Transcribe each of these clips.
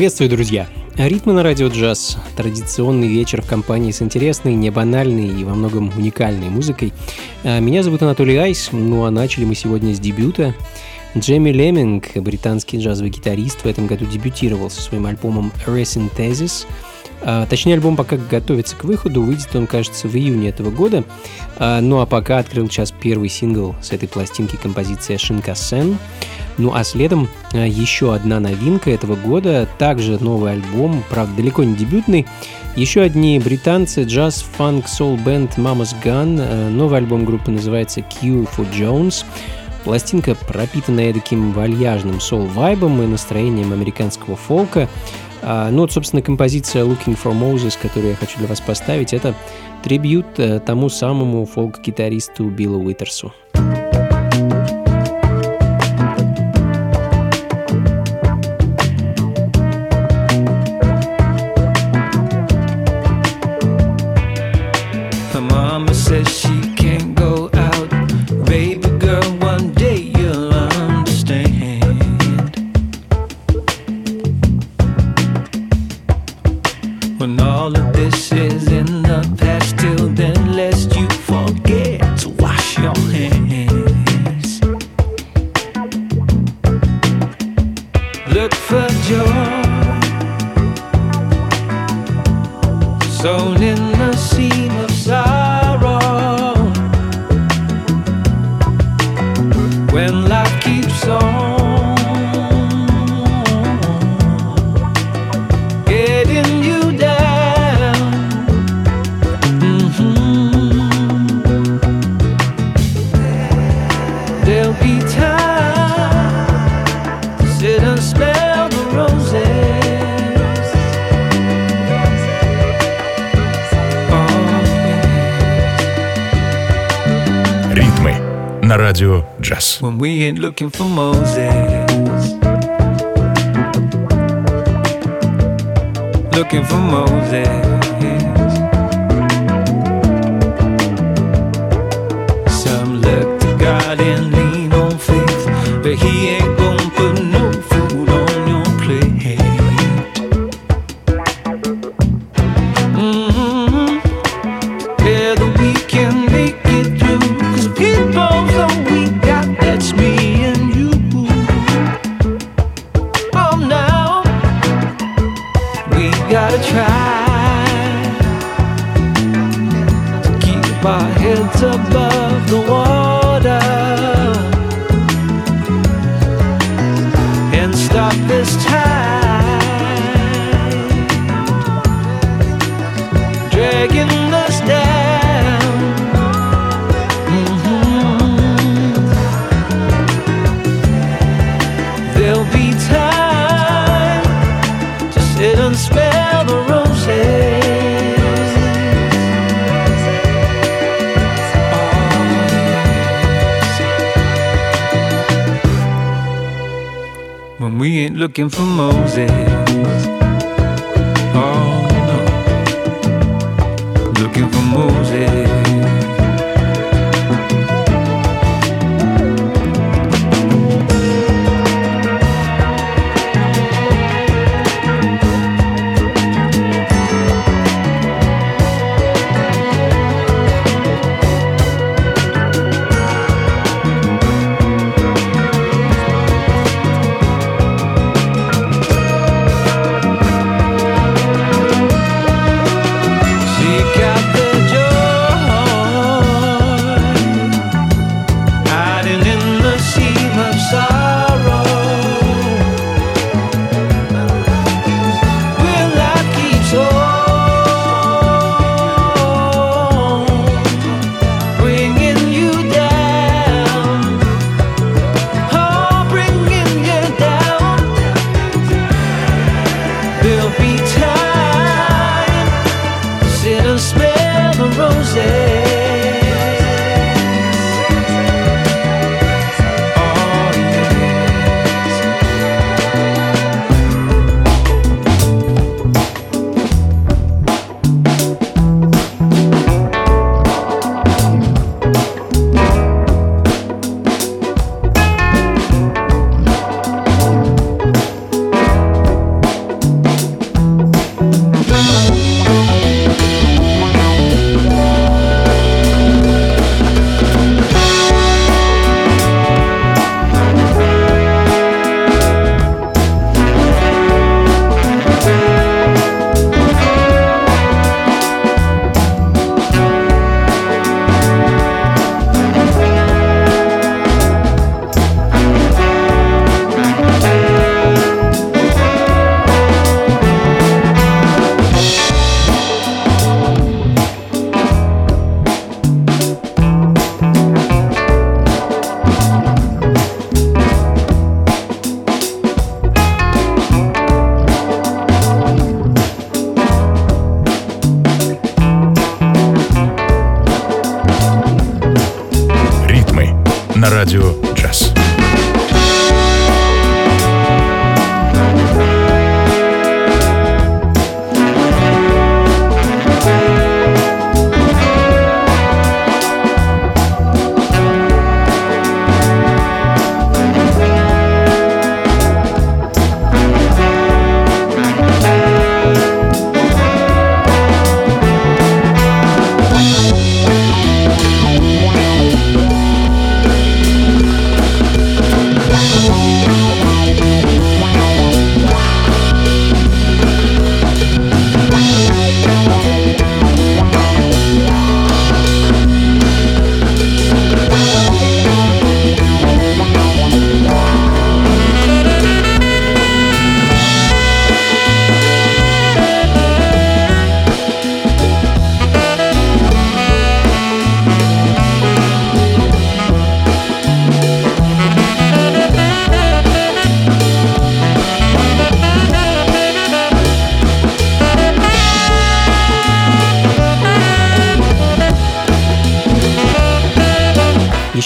Приветствую, друзья! Ритмы на радио джаз. Традиционный вечер в компании с интересной, небанальной и во многом уникальной музыкой. А, меня зовут Анатолий Айс, ну а начали мы сегодня с дебюта. Джейми Леминг, британский джазовый гитарист, в этом году дебютировал со своим альбомом Resynthesis. А, точнее, альбом пока готовится к выходу, выйдет он, кажется, в июне этого года. А, ну а пока открыл час первый сингл с этой пластинки композиция Шинкасен. Ну а следом э, еще одна новинка этого года, также новый альбом, правда далеко не дебютный. Еще одни британцы, джаз, фанк, соул бенд Mama's Gun. Э, новый альбом группы называется Cure for Jones. Пластинка пропитана таким вальяжным соул-вайбом и настроением американского фолка. А, ну вот, собственно, композиция Looking for Moses, которую я хочу для вас поставить, это трибют э, тому самому фолк-гитаристу Биллу Уитерсу. Looking for Moses.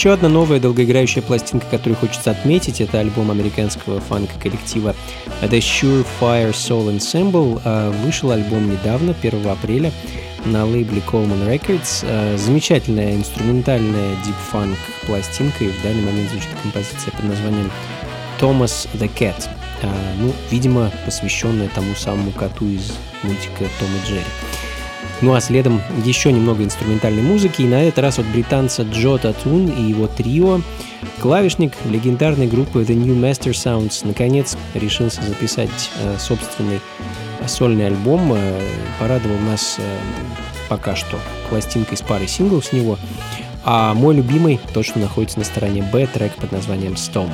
Еще одна новая долгоиграющая пластинка, которую хочется отметить, это альбом американского фанк-коллектива The Surefire Soul Ensemble. А, вышел альбом недавно, 1 апреля, на лейбле Coleman Records. А, замечательная инструментальная дип-фанк пластинка, и в данный момент звучит композиция под названием Thomas the Cat. А, ну, видимо, посвященная тому самому коту из мультика Том и Джерри. Ну а следом еще немного инструментальной музыки, и на этот раз от британца Джо Татун и его трио. Клавишник легендарной группы The New Master Sounds наконец решился записать э, собственный сольный альбом. Э, порадовал нас э, пока что пластинкой с парой синглов с него. А мой любимый, тот, что находится на стороне Б, трек под названием Stomp.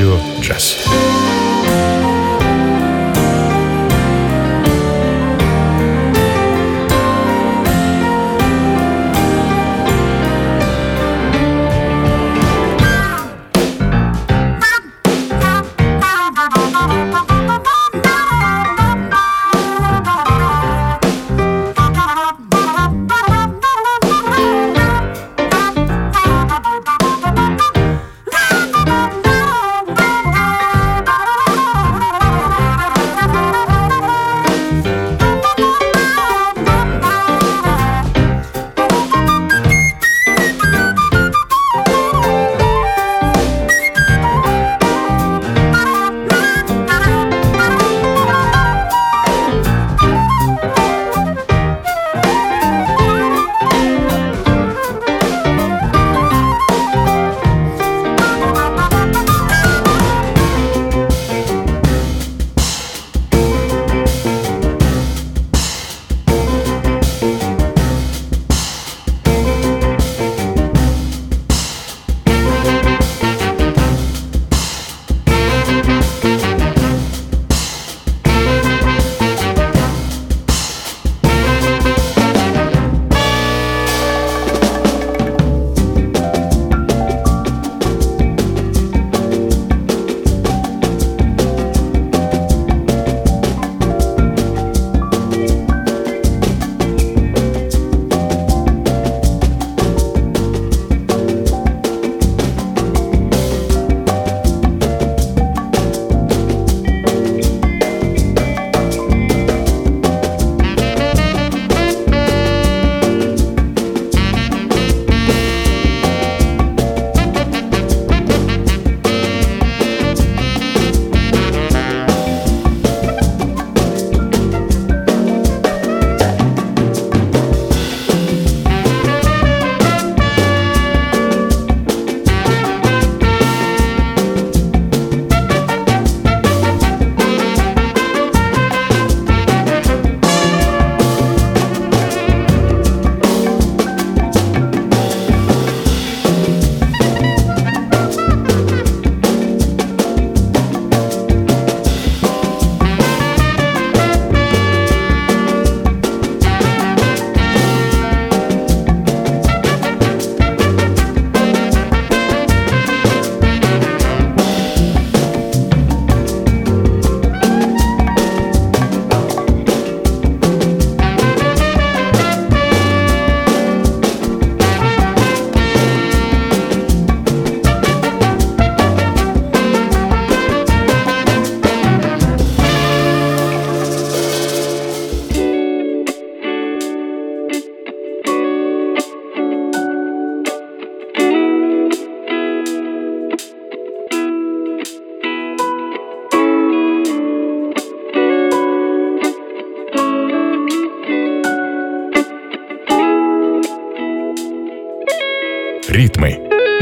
радио «Джаз».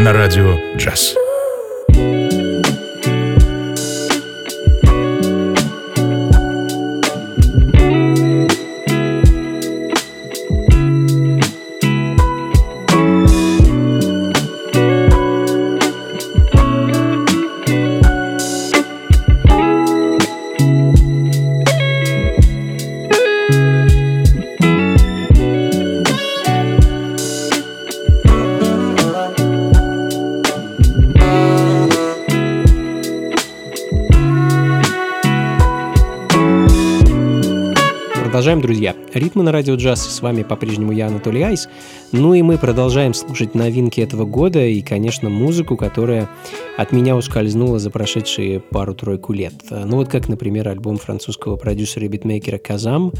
На радио джаз. Ритмы на радио джаз. С вами по-прежнему я, Анатолий Айс. Ну и мы продолжаем слушать новинки этого года и, конечно, музыку, которая от меня ускользнула за прошедшие пару-тройку лет. Ну вот как, например, альбом французского продюсера и битмейкера Казам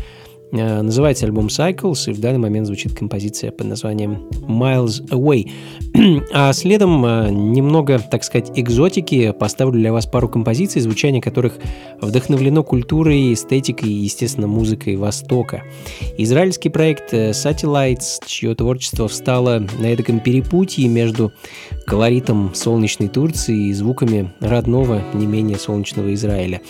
называется альбом Cycles, и в данный момент звучит композиция под названием Miles Away. а следом э, немного, так сказать, экзотики. Поставлю для вас пару композиций, звучание которых вдохновлено культурой, эстетикой и, естественно, музыкой Востока. Израильский проект э, Satellites, чье творчество встало на этом перепутье между колоритом солнечной Турции и звуками родного, не менее солнечного Израиля.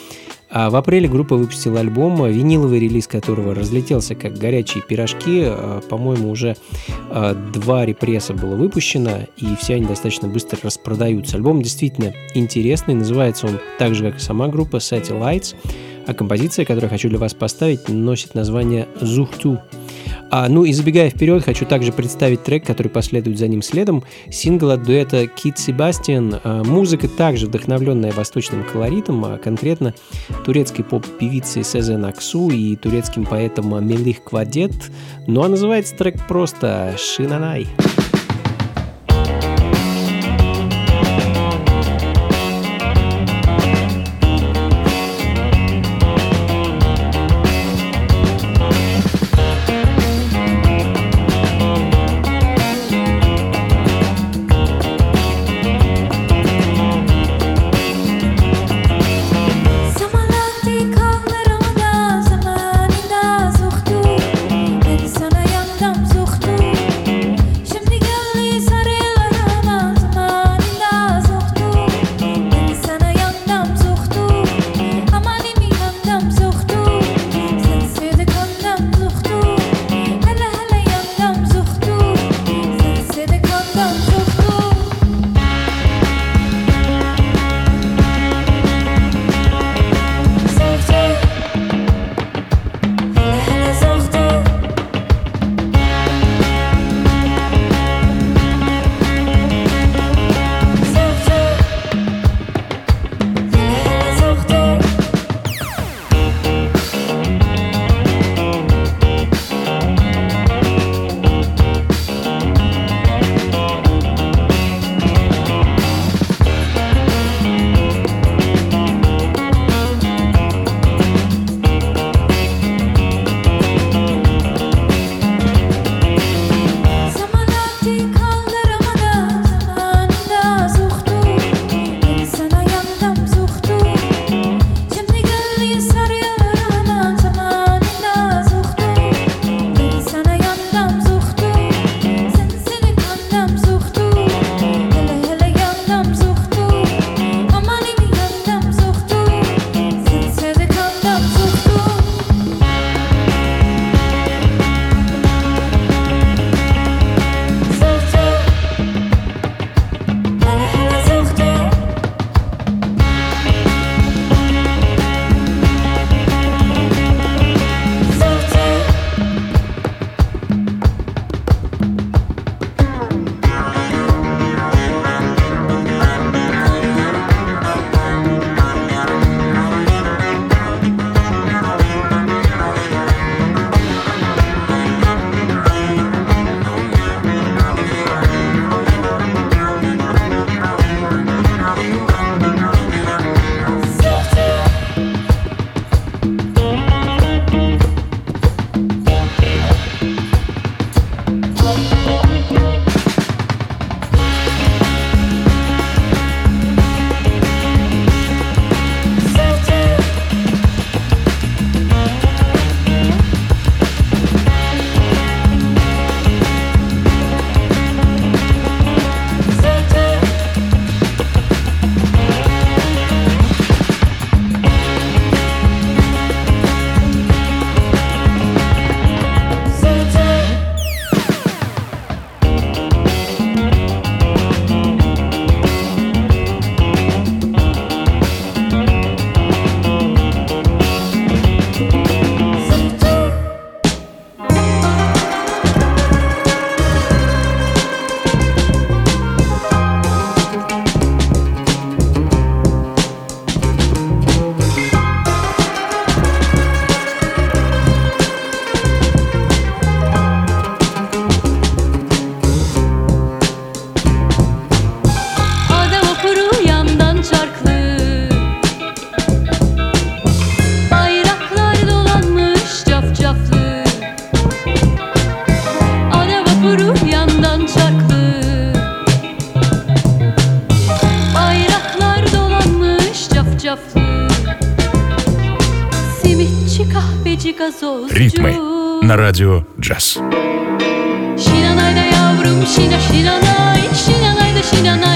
А в апреле группа выпустила альбом, виниловый релиз которого разлетелся как горячие пирожки. А, по-моему, уже а, два репресса было выпущено, и все они достаточно быстро распродаются. Альбом действительно интересный, называется он так же, как и сама группа Satellites, а композиция, которую хочу для вас поставить, носит название «Зухту». А, ну и забегая вперед, хочу также представить трек, который последует за ним следом. Сингл от дуэта Кит Себастьян. А, музыка также вдохновленная восточным колоритом, а конкретно турецкой поп-певицей Сезен Аксу и турецким поэтом Мелих Квадет. Ну а называется трек просто «Шинанай». Шинанай. Ритмы на радио джаз. Şinanayda yavrum şina şinanay Şinanayda şinanay hoppa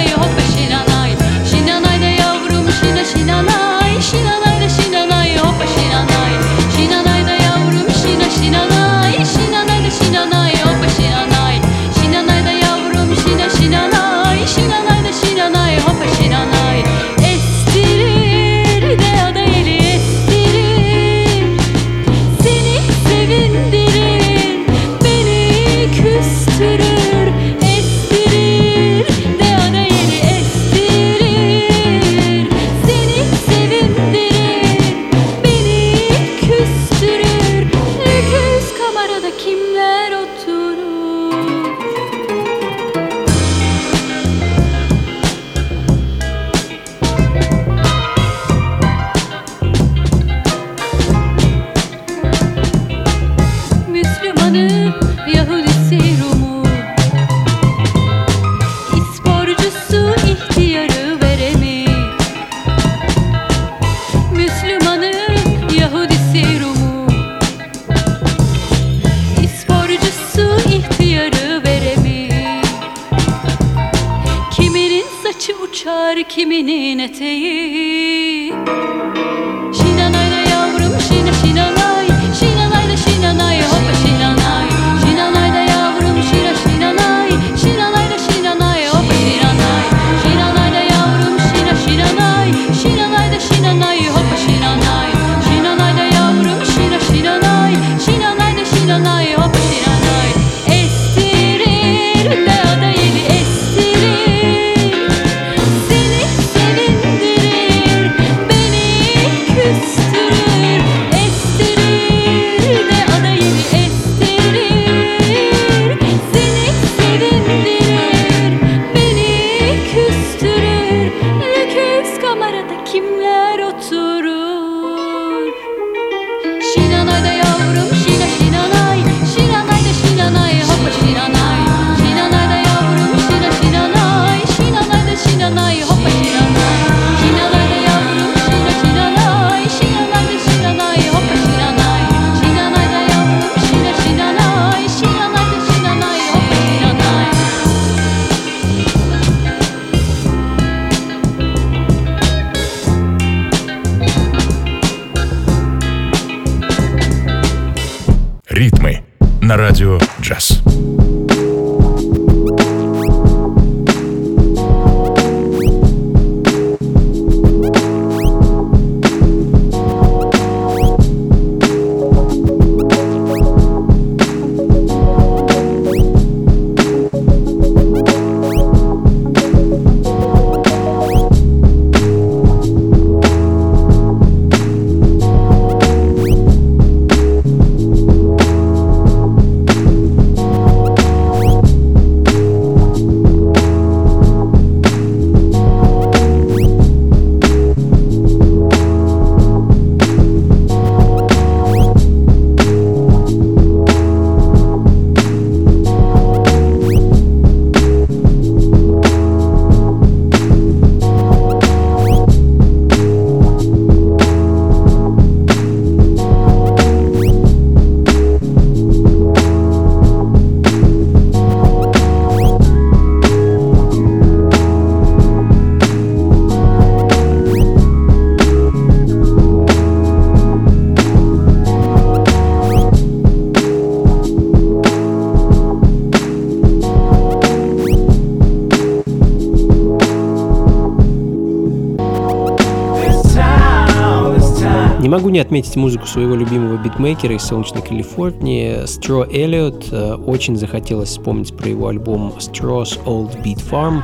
отметить музыку своего любимого битмейкера из солнечной Калифорнии, Стро Эллиот. Э, Очень захотелось вспомнить про его альбом Straw's Old Beat Farm.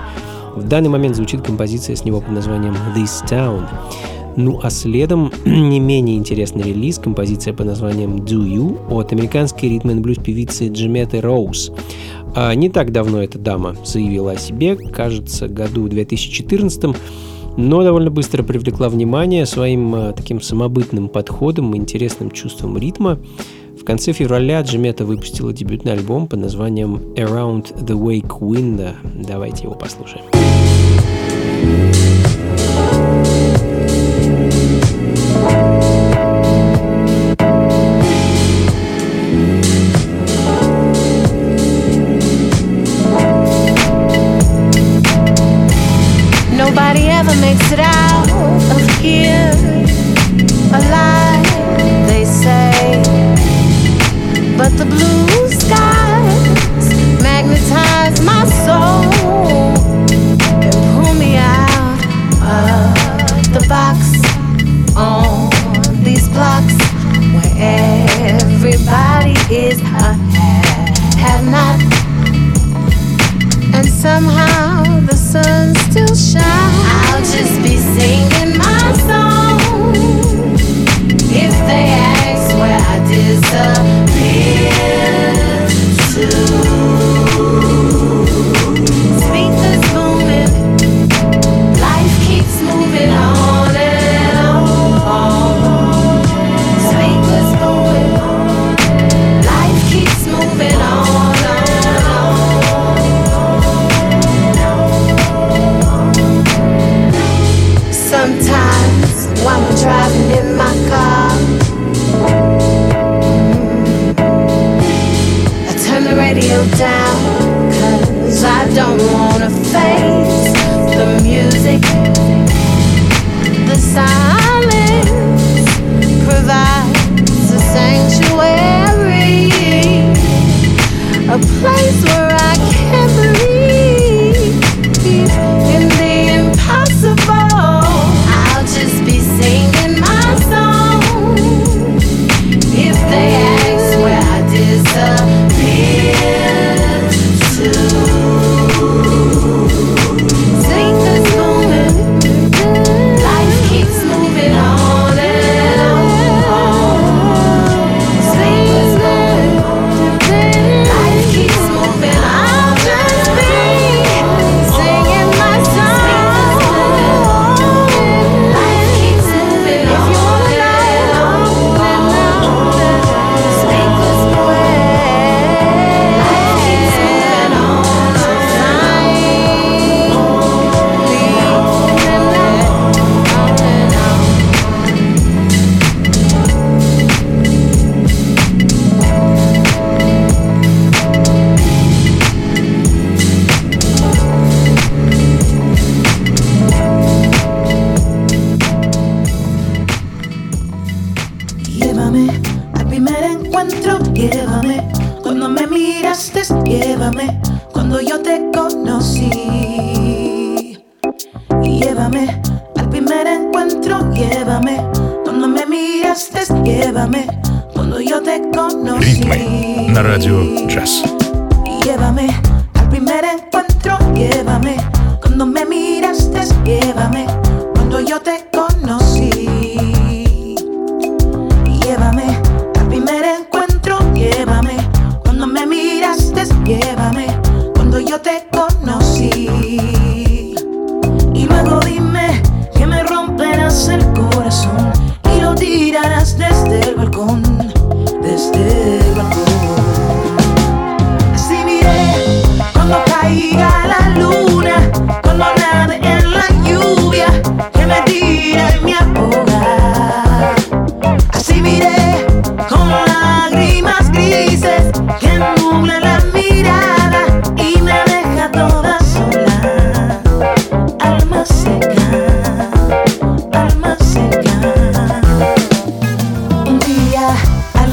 В данный момент звучит композиция с него под названием This Town. Ну а следом не менее интересный релиз, композиция под названием Do You от американской ритм н блюз певицы Джеметы Роуз. А не так давно эта дама заявила о себе, кажется, году в 2014 но довольно быстро привлекла внимание своим э, таким самобытным подходом и интересным чувством ритма. В конце февраля Джемета выпустила дебютный альбом под названием Around the Wake Window. Давайте его послушаем. never makes it out of here.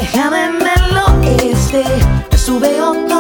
Déjame me este, yo sube otro.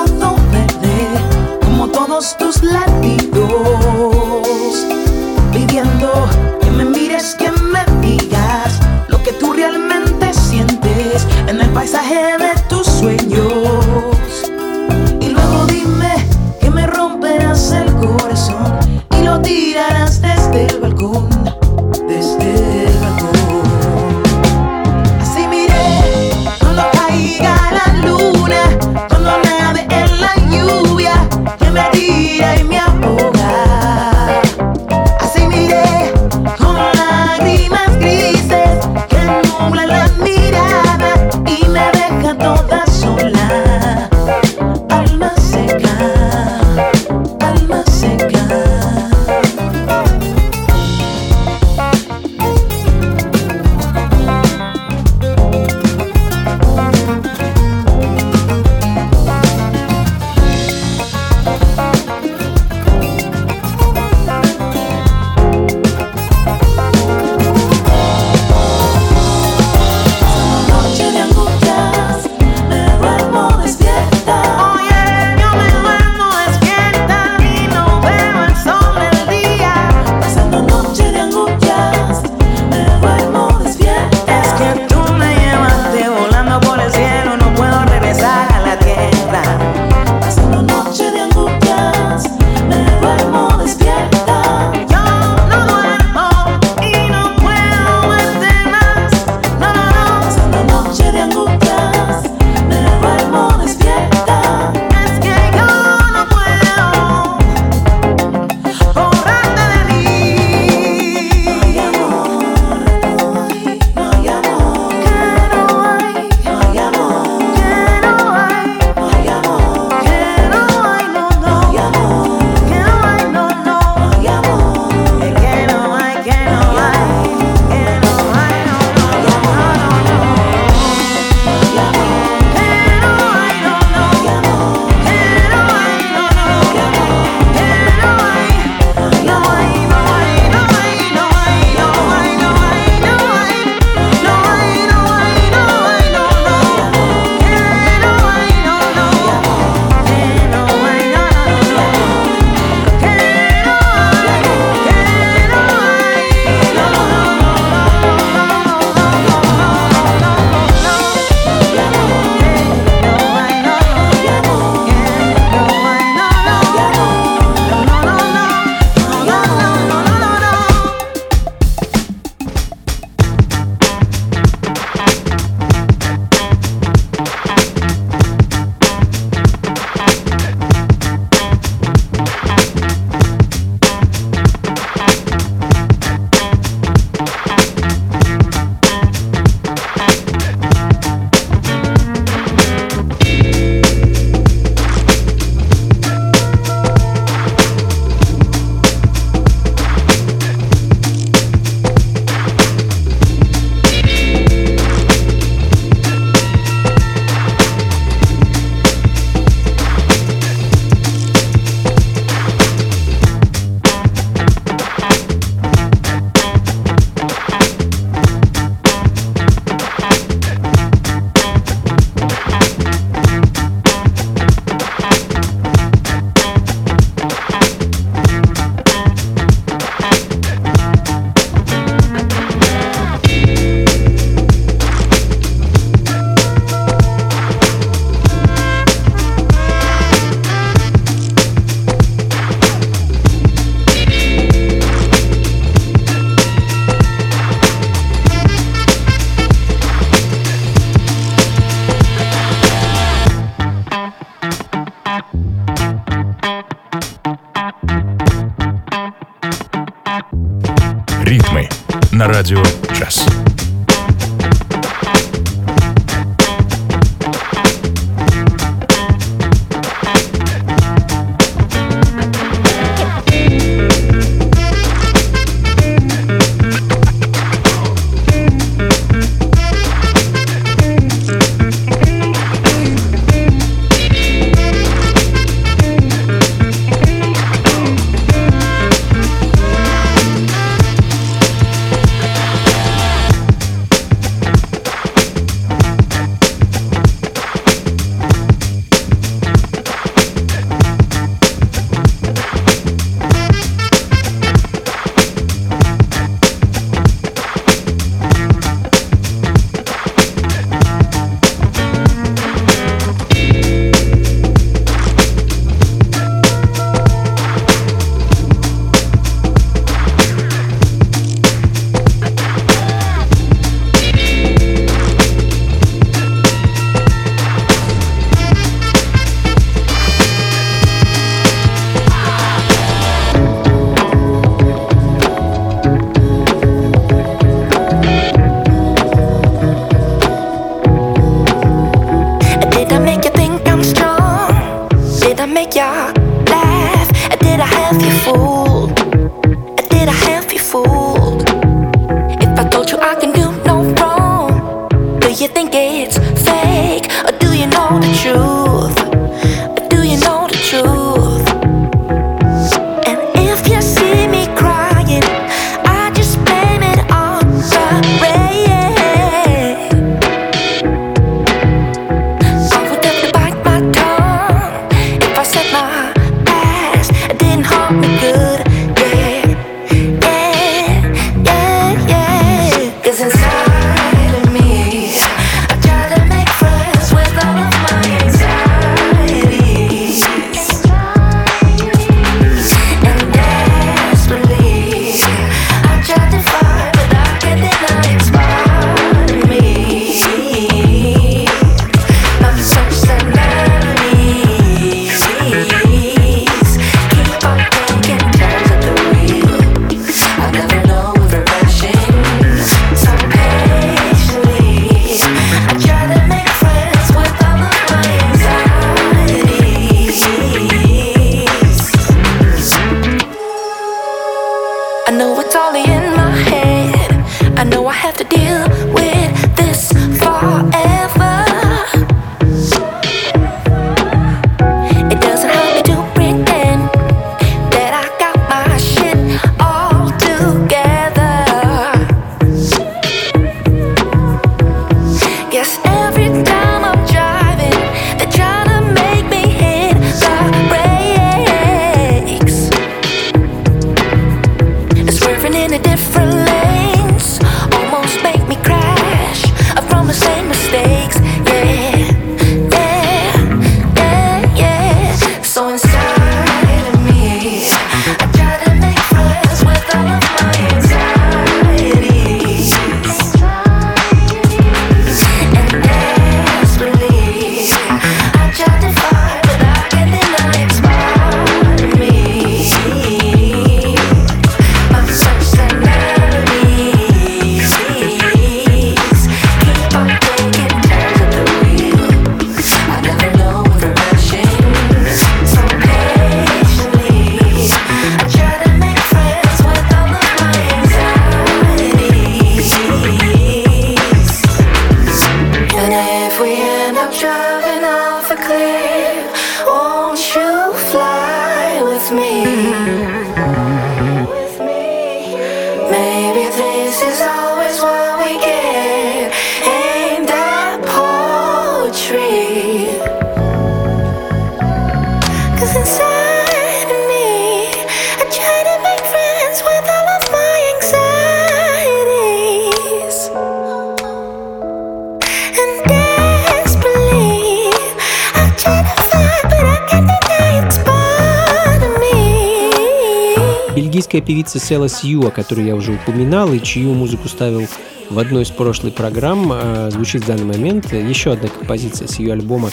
Певица Села Сью, о которой я уже упоминал, и чью музыку ставил в одной из прошлых программ, э, звучит в данный момент. Еще одна композиция с ее альбома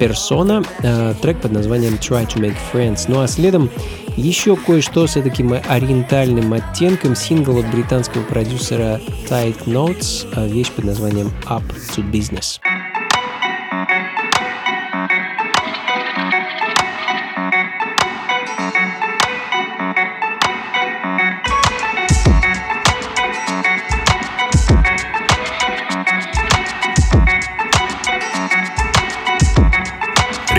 Persona, э, трек под названием Try to Make Friends. Ну а следом еще кое-что с таким ориентальным оттенком, сингл от британского продюсера Tight Notes, а вещь под названием Up to Business.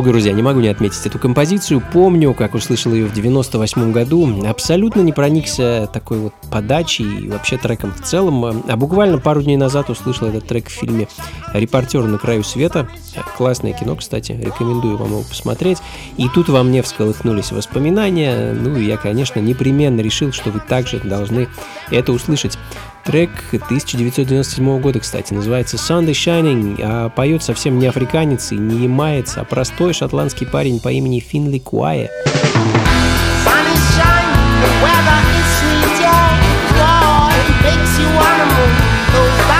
Ого, друзья, не могу не отметить эту композицию. Помню, как услышал ее в 98 году. Абсолютно не проникся такой вот подачей и вообще треком в целом. А буквально пару дней назад услышал этот трек в фильме «Репортер на краю света». Классное кино, кстати, рекомендую вам его посмотреть. И тут во мне всколыхнулись воспоминания. Ну, и я, конечно, непременно решил, что вы также должны это услышать. Трек 1997 года, кстати, называется Sunday Shining, а поет совсем не африканец и не ямаец, а простой шотландский парень по имени Финли Куае. Sun is shining, the weather is sweet, yeah. Boy, it makes you wanna move those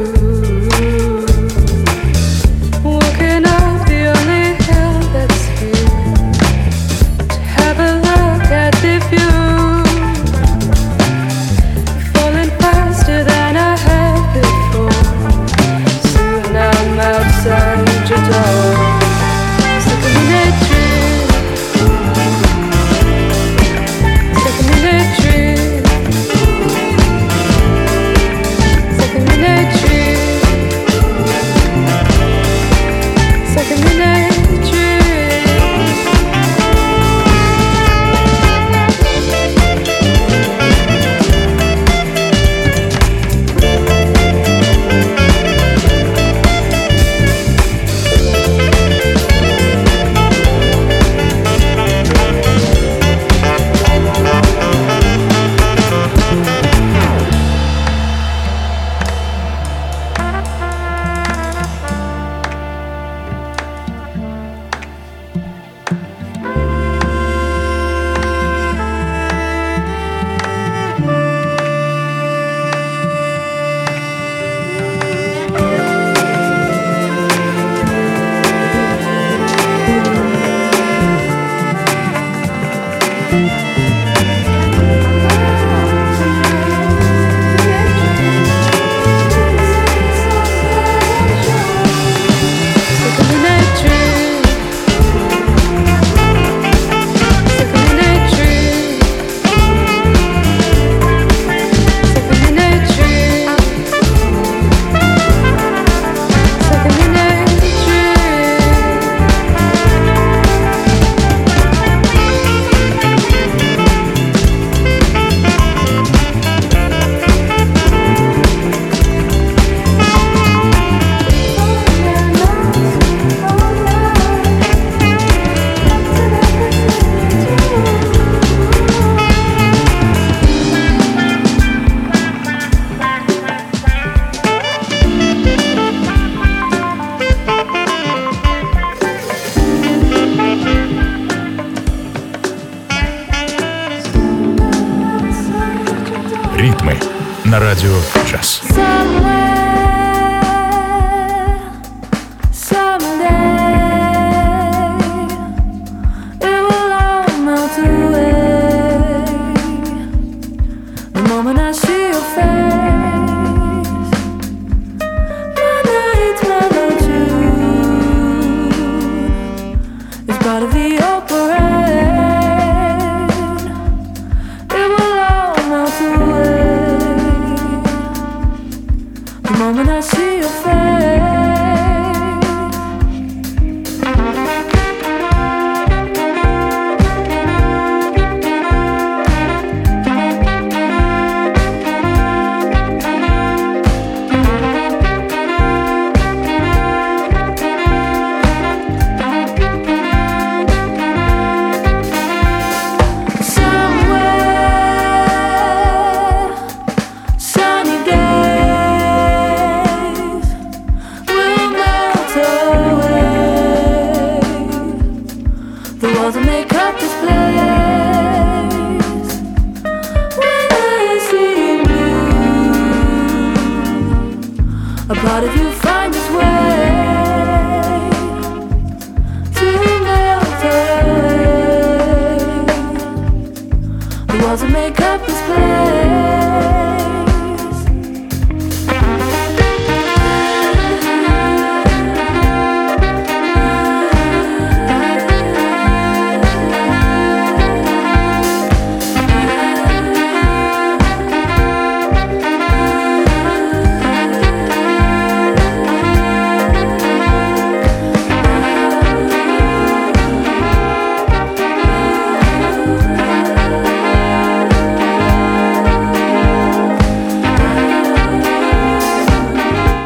a part of you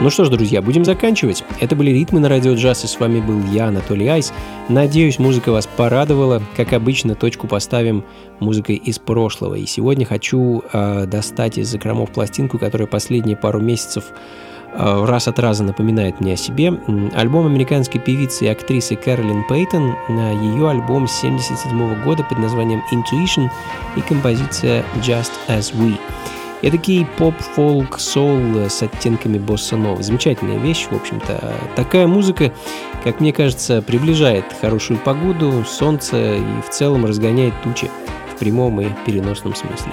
Ну что ж, друзья, будем заканчивать. Это были ритмы на радио джаз, и с вами был я, Анатолий Айс. Надеюсь, музыка вас порадовала. Как обычно, точку поставим музыкой из прошлого. И сегодня хочу э, достать из закромов пластинку, которая последние пару месяцев э, раз от раза напоминает мне о себе. Альбом американской певицы и актрисы Кэролин Пейтон, э, ее альбом с 1977 года под названием Intuition и композиция Just As We. Эдакий поп, фолк, соул с оттенками босса нова. Замечательная вещь, в общем-то. Такая музыка, как мне кажется, приближает хорошую погоду, солнце и в целом разгоняет тучи в прямом и переносном смысле.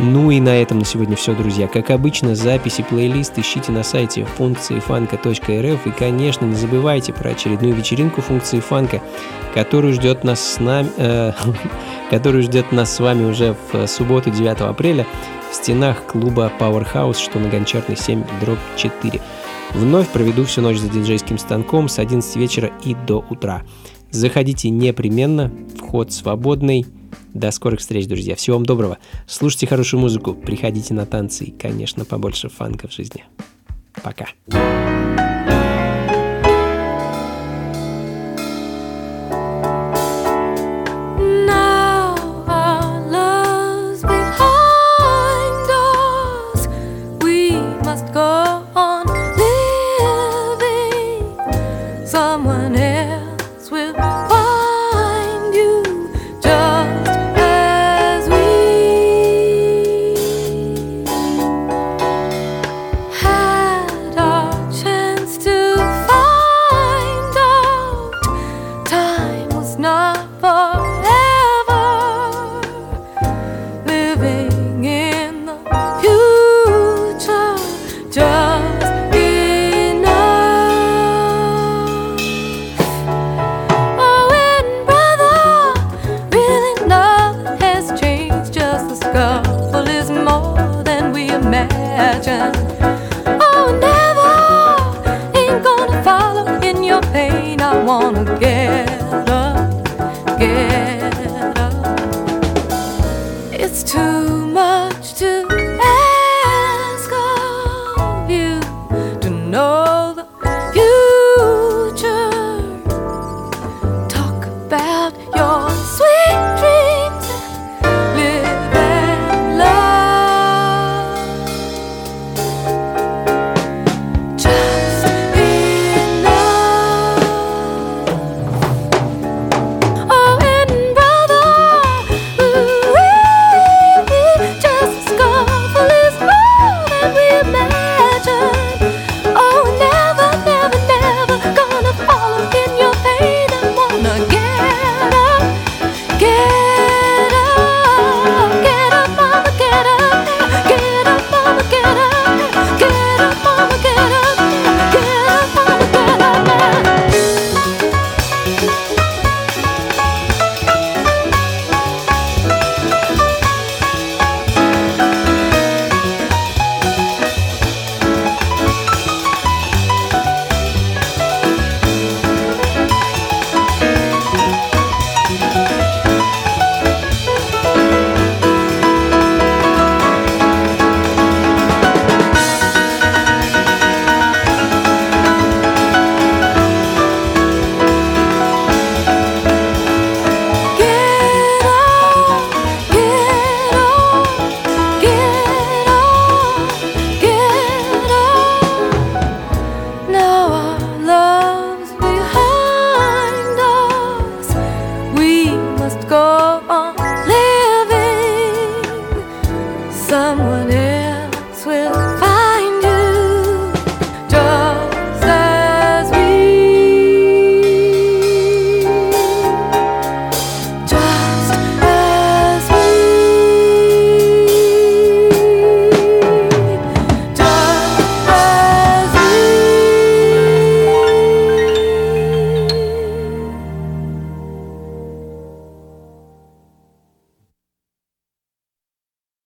Ну и на этом на сегодня все, друзья. Как обычно, записи, плейлист ищите на сайте функции фанка.рф и, конечно, не забывайте про очередную вечеринку функции фанка, которую ждет нас с нами, э, которую ждет нас с вами уже в субботу 9 апреля в стенах клуба Powerhouse, что на Гончарной 7, дробь 4. Вновь проведу всю ночь за диджейским станком с 11 вечера и до утра. Заходите непременно, вход свободный. До скорых встреч, друзья. Всего вам доброго. Слушайте хорошую музыку, приходите на танцы и, конечно, побольше фанка в жизни. Пока. Now